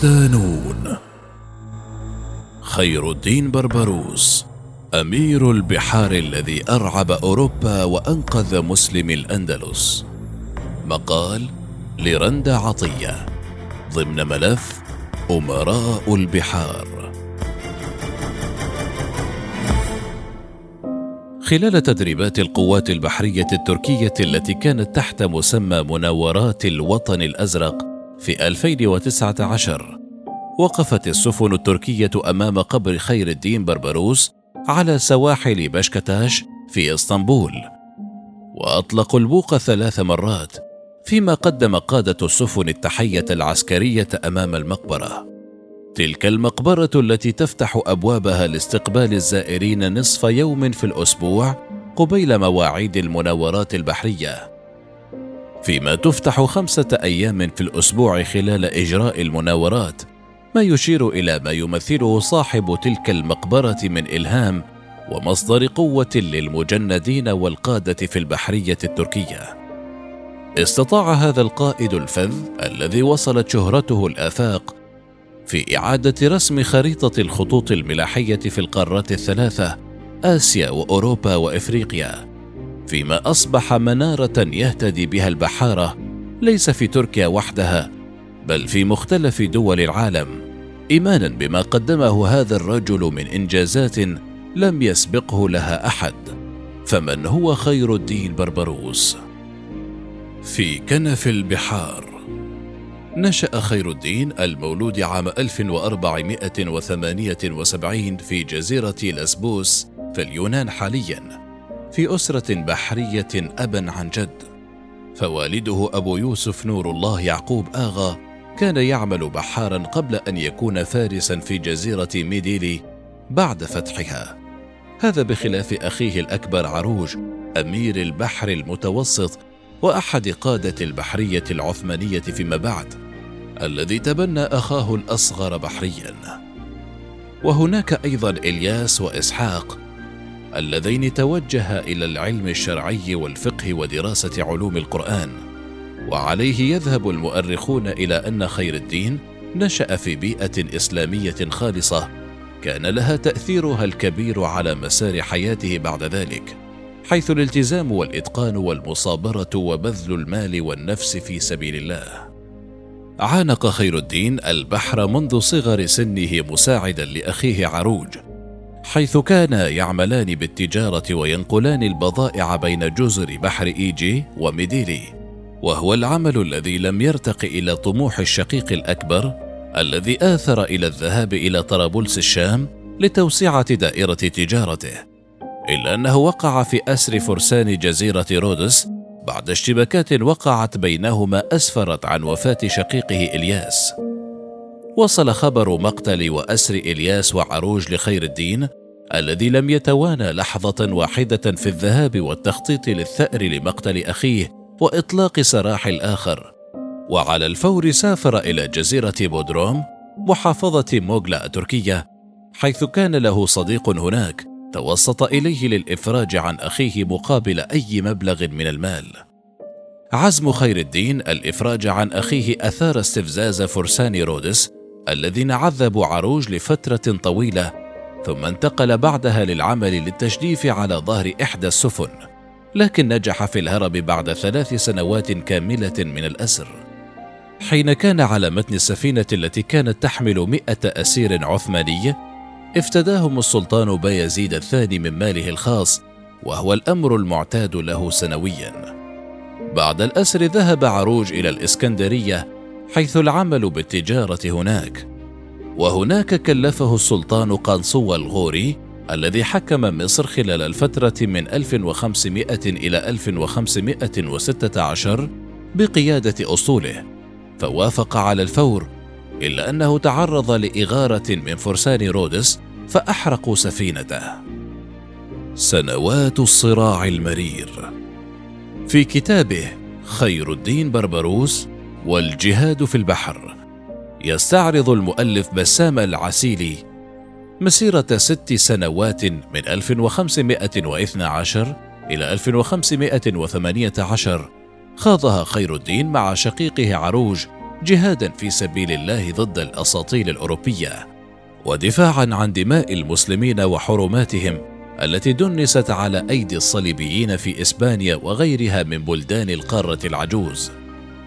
صدانون خير الدين بربروس أمير البحار الذي أرعب أوروبا وأنقذ مسلم الأندلس. مقال لرندا عطية ضمن ملف أمراء البحار. خلال تدريبات القوات البحرية التركية التي كانت تحت مسمى مناورات الوطن الأزرق في 2019 وقفت السفن التركية أمام قبر خير الدين بربروس على سواحل بشكتاش في إسطنبول. وأطلقوا البوق ثلاث مرات فيما قدم قادة السفن التحية العسكرية أمام المقبرة. تلك المقبرة التي تفتح أبوابها لاستقبال الزائرين نصف يوم في الأسبوع قبيل مواعيد المناورات البحرية. فيما تفتح خمسة أيام في الأسبوع خلال إجراء المناورات ما يشير إلى ما يمثله صاحب تلك المقبرة من إلهام ومصدر قوة للمجندين والقادة في البحرية التركية. استطاع هذا القائد الفذ الذي وصلت شهرته الآفاق في إعادة رسم خريطة الخطوط الملاحية في القارات الثلاثة آسيا وأوروبا وإفريقيا فيما أصبح منارة يهتدي بها البحارة ليس في تركيا وحدها بل في مختلف دول العالم إيمانا بما قدمه هذا الرجل من إنجازات لم يسبقه لها أحد. فمن هو خير الدين بربروس؟ في كنف البحار. نشأ خير الدين المولود عام 1478 في جزيرة لسبوس في اليونان حاليا. في أسرة بحرية أبا عن جد فوالده أبو يوسف نور الله يعقوب آغا كان يعمل بحارا قبل أن يكون فارسا في جزيرة ميديلي بعد فتحها. هذا بخلاف أخيه الأكبر عروج أمير البحر المتوسط وأحد قادة البحرية العثمانية فيما بعد الذي تبنى أخاه الأصغر بحريا. وهناك أيضا إلياس وإسحاق اللذين توجها إلى العلم الشرعي والفقه ودراسة علوم القرآن. وعليه يذهب المؤرخون إلى أن خير الدين نشأ في بيئة إسلامية خالصة كان لها تأثيرها الكبير على مسار حياته بعد ذلك حيث الالتزام والإتقان والمصابرة وبذل المال والنفس في سبيل الله. عانق خير الدين البحر منذ صغر سنه مساعدا لأخيه عروج حيث كانا يعملان بالتجارة وينقلان البضائع بين جزر بحر إيجي وميديلي وهو العمل الذي لم يرتق إلى طموح الشقيق الأكبر الذي آثر إلى الذهاب إلى طرابلس الشام لتوسعة دائرة تجارته إلا أنه وقع في أسر فرسان جزيرة رودس بعد اشتباكات وقعت بينهما أسفرت عن وفاة شقيقه إلياس. وصل خبر مقتل وأسر إلياس وعروج لخير الدين الذي لم يتوانى لحظة واحدة في الذهاب والتخطيط للثأر لمقتل أخيه وإطلاق سراح الآخر. وعلى الفور سافر إلى جزيرة بودروم محافظة موغلا تركيا حيث كان له صديق هناك توسط إليه للإفراج عن أخيه مقابل أي مبلغ من المال. عزم خير الدين الإفراج عن أخيه أثار استفزاز فرسان رودس الذين عذبوا عروج لفترة طويلة ثم انتقل بعدها للعمل للتجديف على ظهر إحدى السفن لكن نجح في الهرب بعد ثلاث سنوات كاملة من الأسر. حين كان على متن السفينة التي كانت تحمل مئة أسير عثماني افتداهم السلطان بايزيد الثاني من ماله الخاص وهو الأمر المعتاد له سنويا. بعد الأسر ذهب عروج إلى الإسكندرية حيث العمل بالتجارة هناك. وهناك كلفه السلطان قانصو الغوري الذي حكم مصر خلال الفترة من 1500 إلى 1516 بقيادة أصوله فوافق على الفور إلا أنه تعرض لإغارة من فرسان رودس فأحرقوا سفينته. سنوات الصراع المرير. في كتابه خير الدين بربروس والجهاد في البحر. يستعرض المؤلف بسام العسيلي مسيرة ست سنوات من 1512 إلى 1518 خاضها خير الدين مع شقيقه عروج جهادا في سبيل الله ضد الأساطيل الأوروبية. ودفاعا عن دماء المسلمين وحرماتهم التي دنست على أيدي الصليبيين في إسبانيا وغيرها من بلدان القارة العجوز.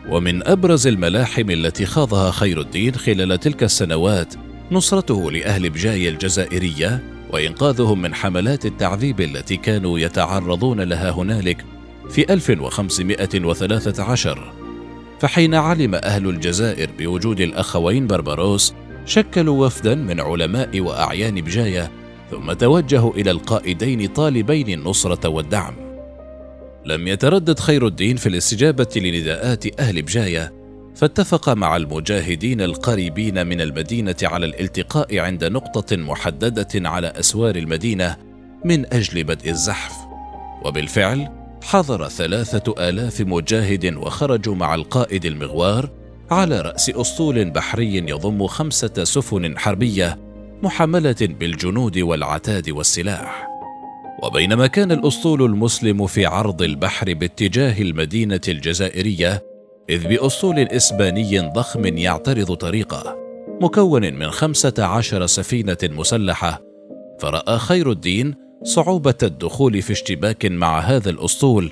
ومن أبرز الملاحم التي خاضها خير الدين خلال تلك السنوات نصرته لأهل بجايه الجزائرية وإنقاذهم من حملات التعذيب التي كانوا يتعرضون لها هنالك في 1513 فحين علم أهل الجزائر بوجود الأخوين بربروس شكلوا وفدا من علماء وأعيان بجاية ثم توجهوا إلى القائدين طالبين النصرة والدعم. لم يتردد خير الدين في الاستجابة لنداءات أهل بجاية فاتفق مع المجاهدين القريبين من المدينة على الالتقاء عند نقطة محددة على أسوار المدينة من أجل بدء الزحف وبالفعل حضر ثلاثة آلاف مجاهد وخرجوا مع القائد المغوار على رأس أسطول بحري يضم خمسة سفن حربية محملة بالجنود والعتاد والسلاح. وبينما كان الأسطول المسلم في عرض البحر باتجاه المدينة الجزائرية، إذ بأسطول إسباني ضخم يعترض طريقه، مكون من خمسة عشر سفينة مسلحة، فرأى خير الدين صعوبة الدخول في اشتباك مع هذا الأسطول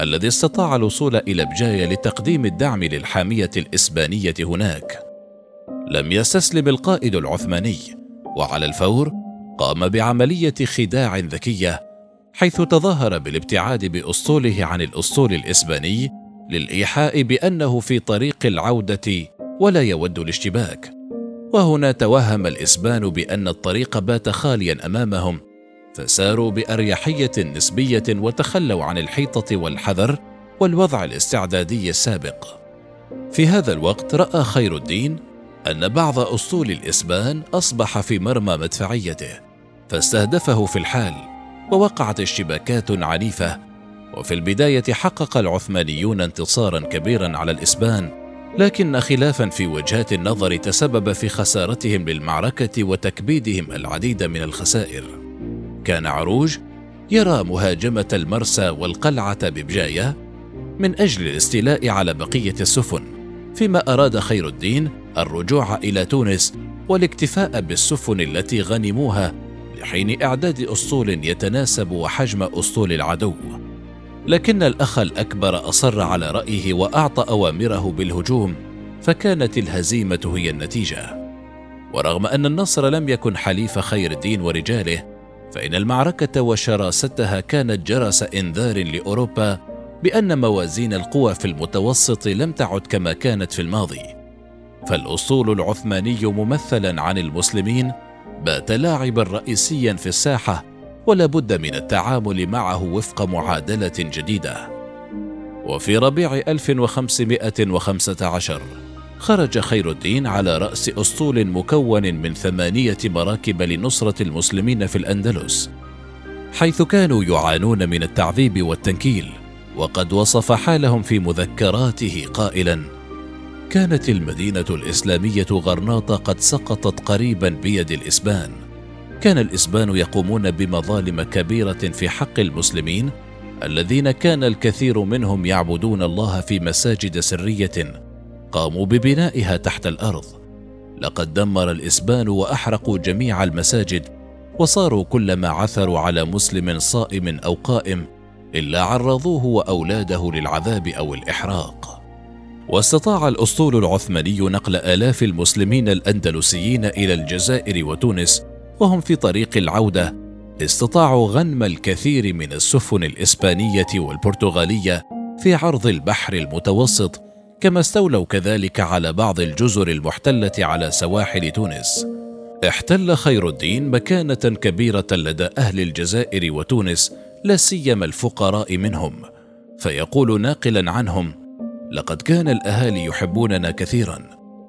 الذي استطاع الوصول إلى بجاية لتقديم الدعم للحامية الإسبانية هناك. لم يستسلم القائد العثماني، وعلى الفور قام بعملية خداع ذكية، حيث تظاهر بالابتعاد بأسطوله عن الأسطول الإسباني للإيحاء بأنه في طريق العودة ولا يود الاشتباك. وهنا توهم الإسبان بأن الطريق بات خاليا أمامهم فساروا بأريحية نسبية وتخلوا عن الحيطة والحذر والوضع الاستعدادي السابق في هذا الوقت رأى خير الدين أن بعض اسطول الإسبان أصبح في مرمى مدفعيته فاستهدفه في الحال ووقعت اشتباكات عنيفة. وفي البداية حقق العثمانيون انتصارا كبيرا على الإسبان لكن خلافا في وجهات النظر تسبب في خسارتهم للمعركة وتكبيدهم العديد من الخسائر. كان عروج يرى مهاجمة المرسى والقلعة ببجاية من أجل الاستيلاء على بقية السفن فيما أراد خير الدين الرجوع إلى تونس والاكتفاء بالسفن التي غنموها لحين إعداد أسطول يتناسب وحجم أسطول العدو. لكن الأخ الأكبر أصر على رأيه وأعطى أوامره بالهجوم فكانت الهزيمة هي النتيجة. ورغم أن النصر لم يكن حليف خير الدين ورجاله فإن المعركة وشراستها كانت جرس إنذار لأوروبا بأن موازين القوى في المتوسط لم تعد كما كانت في الماضي. فالأسطول العثماني ممثلا عن المسلمين بات لاعبا رئيسيا في الساحة ولا بد من التعامل معه وفق معادلة جديدة. وفي ربيع 1515 خرج خير الدين على رأس أسطول مكون من ثمانية مراكب لنصرة المسلمين في الأندلس حيث كانوا يعانون من التعذيب والتنكيل وقد وصف حالهم في مذكراته قائلا كانت المدينة الإسلامية غرناطة قد سقطت قريبا بيد الإسبان. كان الإسبان يقومون بمظالم كبيرة في حق المسلمين الذين كان الكثير منهم يعبدون الله في مساجد سرية قاموا ببنائها تحت الأرض. لقد دمر الإسبان وأحرقوا جميع المساجد وصاروا كلما عثروا على مسلم صائم أو قائم إلا عرضوه وأولاده للعذاب أو الإحراق. واستطاع الأسطول العثماني نقل آلاف المسلمين الأندلسيين إلى الجزائر وتونس وهم في طريق العودة. استطاعوا غنم الكثير من السفن الإسبانية والبرتغالية في عرض البحر المتوسط كما استولوا كذلك على بعض الجزر المحتلة على سواحل تونس. احتل خير الدين مكانة كبيرة لدى أهل الجزائر وتونس لا سيما الفقراء منهم. فيقول ناقلا عنهم لقد كان الأهالي يحبوننا كثيرا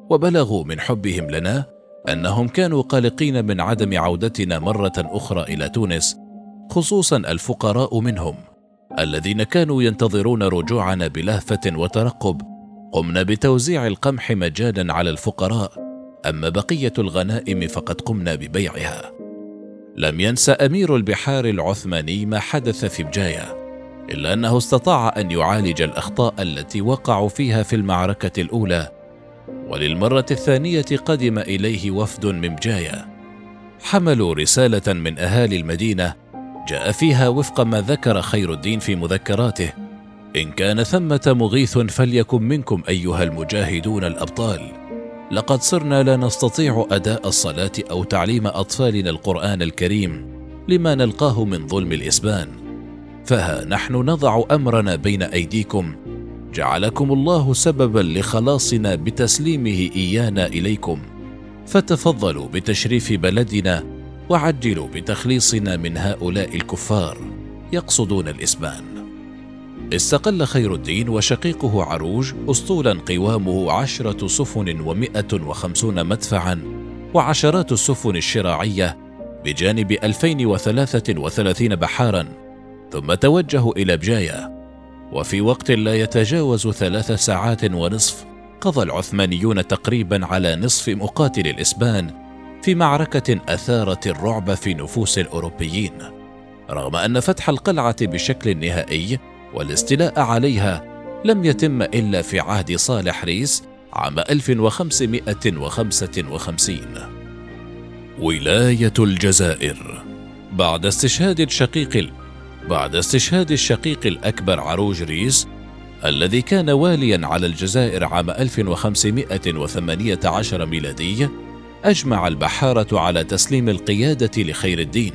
وبلغوا من حبهم لنا أنهم كانوا قلقين من عدم عودتنا مرة أخرى إلى تونس خصوصا الفقراء منهم الذين كانوا ينتظرون رجوعنا بلهفة وترقب قمنا بتوزيع القمح مجانا على الفقراء أما بقية الغنائم فقد قمنا ببيعها. لم ينس أمير البحار العثماني ما حدث في بجاية. إلا أنه استطاع أن يعالج الأخطاء التي وقعوا فيها في المعركة الأولى وللمرة الثانية قدم إليه وفد من بجاية حملوا رسالة من أهالي المدينة جاء فيها وفق ما ذكر خير الدين في مذكراته. إن كان ثمة مغيث فليكن منكم أيها المجاهدون الأبطال. لقد صرنا لا نستطيع أداء الصلاة أو تعليم أطفالنا القرآن الكريم لما نلقاه من ظلم الإسبان. فها نحن نضع أمرنا بين أيديكم. جعلكم الله سببا لخلاصنا بتسليمه إيانا إليكم. فتفضلوا بتشريف بلدنا وعجلوا بتخليصنا من هؤلاء الكفار يقصدون الإسبان. استقل خير الدين وشقيقه عروج أسطولا قوامه عشرة سفن ومائة وخمسون مدفعا وعشرات السفن الشراعية بجانب 2033 بحارا. ثم توجهوا إلى بجاية. وفي وقت لا يتجاوز ثلاث ساعات ونصف قضى العثمانيون تقريبا على نصف مقاتل الإسبان في معركة أثارت الرعب في نفوس الأوروبيين. رغم أن فتح القلعة بشكل نهائي والاستيلاء عليها لم يتم إلا في عهد صالح ريس عام 1555 ولاية الجزائر. بعد استشهاد الشقيق بعد استشهاد الشقيق الأكبر عروج ريس الذي كان واليا على الجزائر عام 1518 ميلادي أجمع البحارة على تسليم القيادة لخير الدين.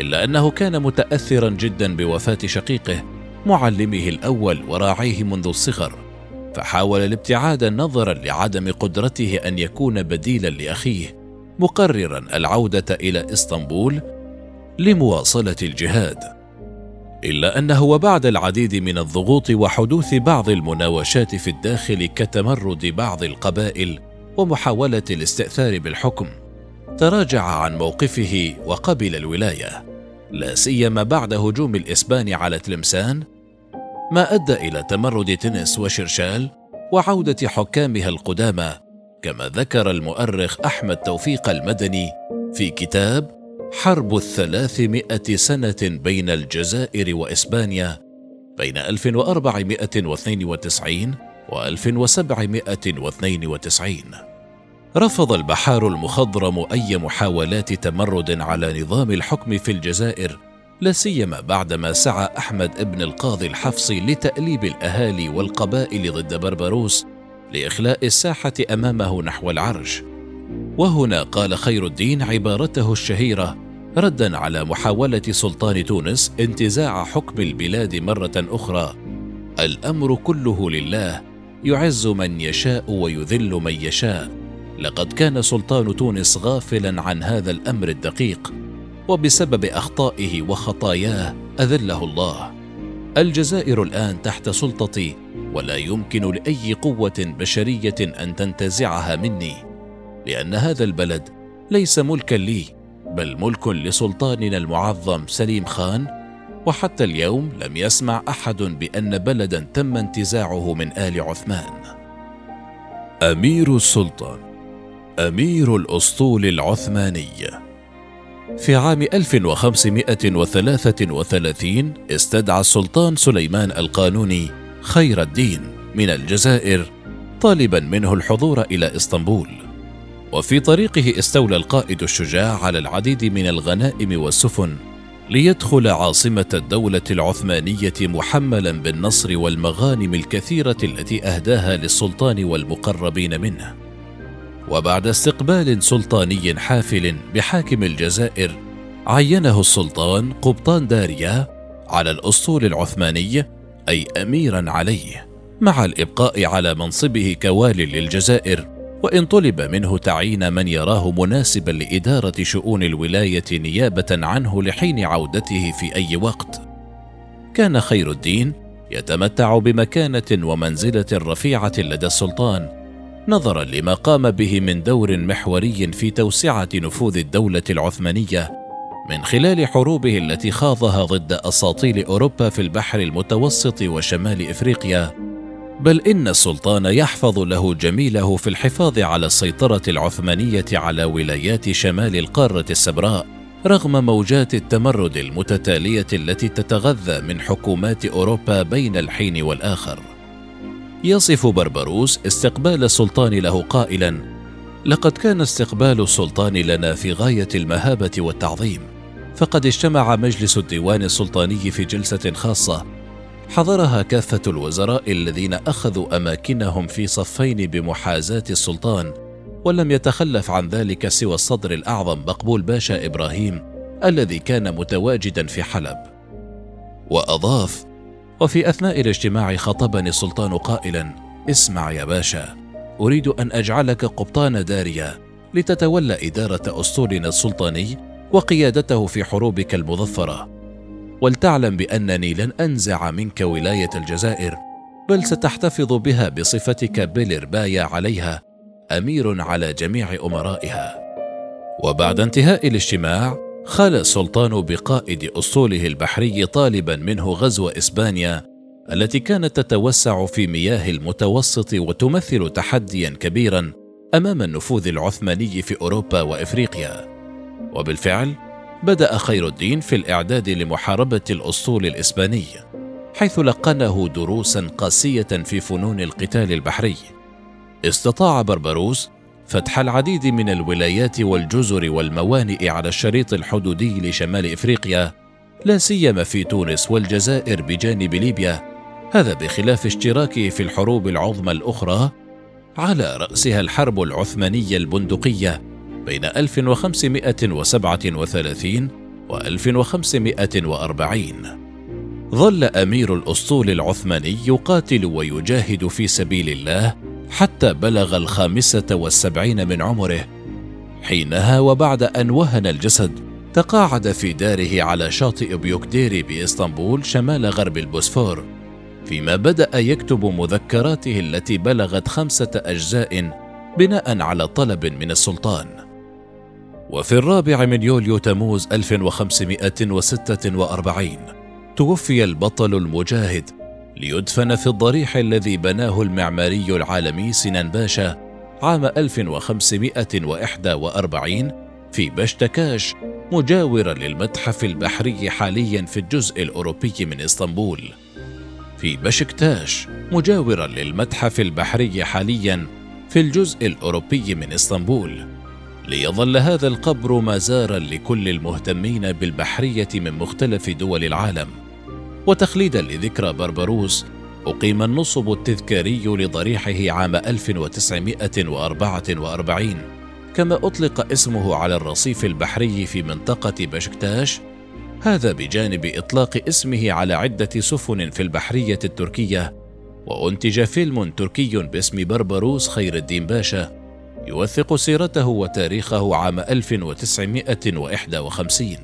إلا أنه كان متأثرا جدا بوفاة شقيقه معلمه الأول وراعيه منذ الصغر فحاول الابتعاد نظرا لعدم قدرته أن يكون بديلا لأخيه مقررا العودة إلى إسطنبول لمواصلة الجهاد. إلا أنه وبعد العديد من الضغوط وحدوث بعض المناوشات في الداخل كتمرد بعض القبائل ومحاولة الاستئثار بالحكم تراجع عن موقفه وقبل الولاية. لا سيما بعد هجوم الإسبان على تلمسان ما أدى إلى تمرد تنس وشرشال وعودة حكامها القدامى كما ذكر المؤرخ أحمد توفيق المدني في كتاب حرب الثلاثمائة سنة بين الجزائر وإسبانيا بين 1492 و 1792 رفض البحار المخضرم أي محاولات تمرد على نظام الحكم في الجزائر لا سيما بعدما سعى أحمد ابن القاضي الحفصي لتأليب الأهالي والقبائل ضد بربروس لإخلاء الساحة أمامه نحو العرش. وهنا قال خير الدين عبارته الشهيرة ردا على محاولة سلطان تونس انتزاع حكم البلاد مرة أخرى. الأمر كله لله يعز من يشاء ويذل من يشاء. لقد كان سلطان تونس غافلا عن هذا الأمر الدقيق وبسبب أخطائه وخطاياه أذله الله. الجزائر الآن تحت سلطتي ولا يمكن لأي قوة بشرية أن تنتزعها مني لأن هذا البلد ليس ملكا لي. بل ملك لسلطاننا المعظم سليم خان وحتى اليوم لم يسمع أحد بأن بلدا تم انتزاعه من آل عثمان. أمير السلطان أمير الأسطول العثماني. في عام 1533 استدعى السلطان سليمان القانوني خير الدين من الجزائر طالبا منه الحضور إلى إسطنبول. وفي طريقه استولى القائد الشجاع على العديد من الغنائم والسفن ليدخل عاصمة الدولة العثمانية محملا بالنصر والمغانم الكثيرة التي أهداها للسلطان والمقربين منه. وبعد استقبال سلطاني حافل بحاكم الجزائر عينه السلطان قبطان داريا على الأسطول العثماني أي اميرا عليه مع الإبقاء على منصبه كوال للجزائر. وإن طلب منه تعيين من يراه مناسبا لإدارة شؤون الولاية نيابة عنه لحين عودته في أي وقت. كان خير الدين يتمتع بمكانة ومنزلة رفيعة لدى السلطان نظرا لما قام به من دور محوري في توسعة نفوذ الدولة العثمانية من خلال حروبه التي خاضها ضد أساطيل أوروبا في البحر المتوسط وشمال إفريقيا. بل إن السلطان يحفظ له جميله في الحفاظ على السيطرة العثمانية على ولايات شمال القارة السبراء رغم موجات التمرد المتتالية التي تتغذى من حكومات أوروبا بين الحين والآخر. يصف بربروس استقبال السلطان له قائلا لقد كان استقبال السلطان لنا في غاية المهابة والتعظيم فقد اجتمع مجلس الديوان السلطاني في جلسة خاصة حضرها كافة الوزراء الذين أخذوا أماكنهم في صفين بمحازاه السلطان ولم يتخلف عن ذلك سوى الصدر الأعظم مقبول باشا إبراهيم الذي كان متواجدا في حلب. وأضاف وفي أثناء الاجتماع خطبني السلطان قائلا اسمع يا باشا أريد أن أجعلك قبطان داريا لتتولى إدارة اسطولنا السلطاني وقيادته في حروبك المظفرة. ولتعلم بأنني لن أنزع منك ولاية الجزائر بل ستحتفظ بها بصفتك بلربايا عليها أمير على جميع أمرائها. وبعد انتهاء الاجتماع خال السلطان بقائد اسطوله البحري طالبا منه غزو إسبانيا التي كانت تتوسع في مياه المتوسط وتمثل تحديا كبيرا أمام النفوذ العثماني في أوروبا وإفريقيا. وبالفعل بدأ خير الدين في الإعداد لمحاربة الأسطول الإسباني حيث لقنه دروسا قاسية في فنون القتال البحري. استطاع بربروس فتح العديد من الولايات والجزر والموانئ على الشريط الحدودي لشمال إفريقيا لا سيما في تونس والجزائر بجانب ليبيا هذا بخلاف اشتراكه في الحروب العظمى الأخرى على رأسها الحرب العثمانية البندقية. بين 1537 و 1540 ظل أمير الأسطول العثماني يقاتل ويجاهد في سبيل الله حتى بلغ الخامسة والسبعين من عمره. حينها وبعد أن وهن الجسد تقاعد في داره على شاطئ بيوكديري بإسطنبول شمال غرب البوسفور فيما بدأ يكتب مذكراته التي بلغت خمسة أجزاء بناء على طلب من السلطان. وفي الرابع من يوليو تموز 1546 توفي البطل المجاهد ليدفن في الضريح الذي بناه المعماري العالمي سنان باشا عام 1541 في بشتكاش مجاورا للمتحف البحري حاليا في الجزء الأوروبي من إسطنبول. في بشكتاش مجاورا للمتحف البحري حاليا في الجزء الأوروبي من إسطنبول. ليظل هذا القبر مزارا لكل المهتمين بالبحرية من مختلف دول العالم. وتخليدا لذكرى بربروس أقيم النصب التذكاري لضريحه عام 1944 كما أطلق اسمه على الرصيف البحري في منطقة بشكتاش هذا بجانب إطلاق اسمه على عدة سفن في البحرية التركية وأنتج فيلم تركي باسم بربروس خير الدين باشا. يوثق سيرته وتاريخه عام 1951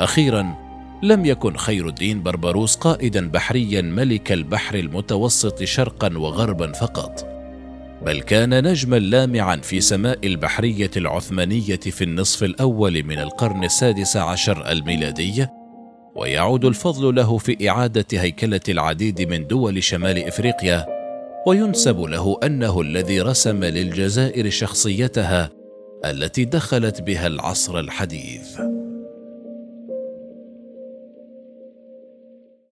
أخيراً لم يكن خير الدين بربروس قائدا بحريا ملك البحر المتوسط شرقا وغربا فقط بل كان نجما لامعا في سماء البحرية العثمانية في النصف الأول من القرن السادس عشر الميلادي ويعود الفضل له في إعادة هيكلة العديد من دول شمال إفريقيا وينسب له أنه الذي رسم للجزائر شخصيتها التي دخلت بها العصر الحديث.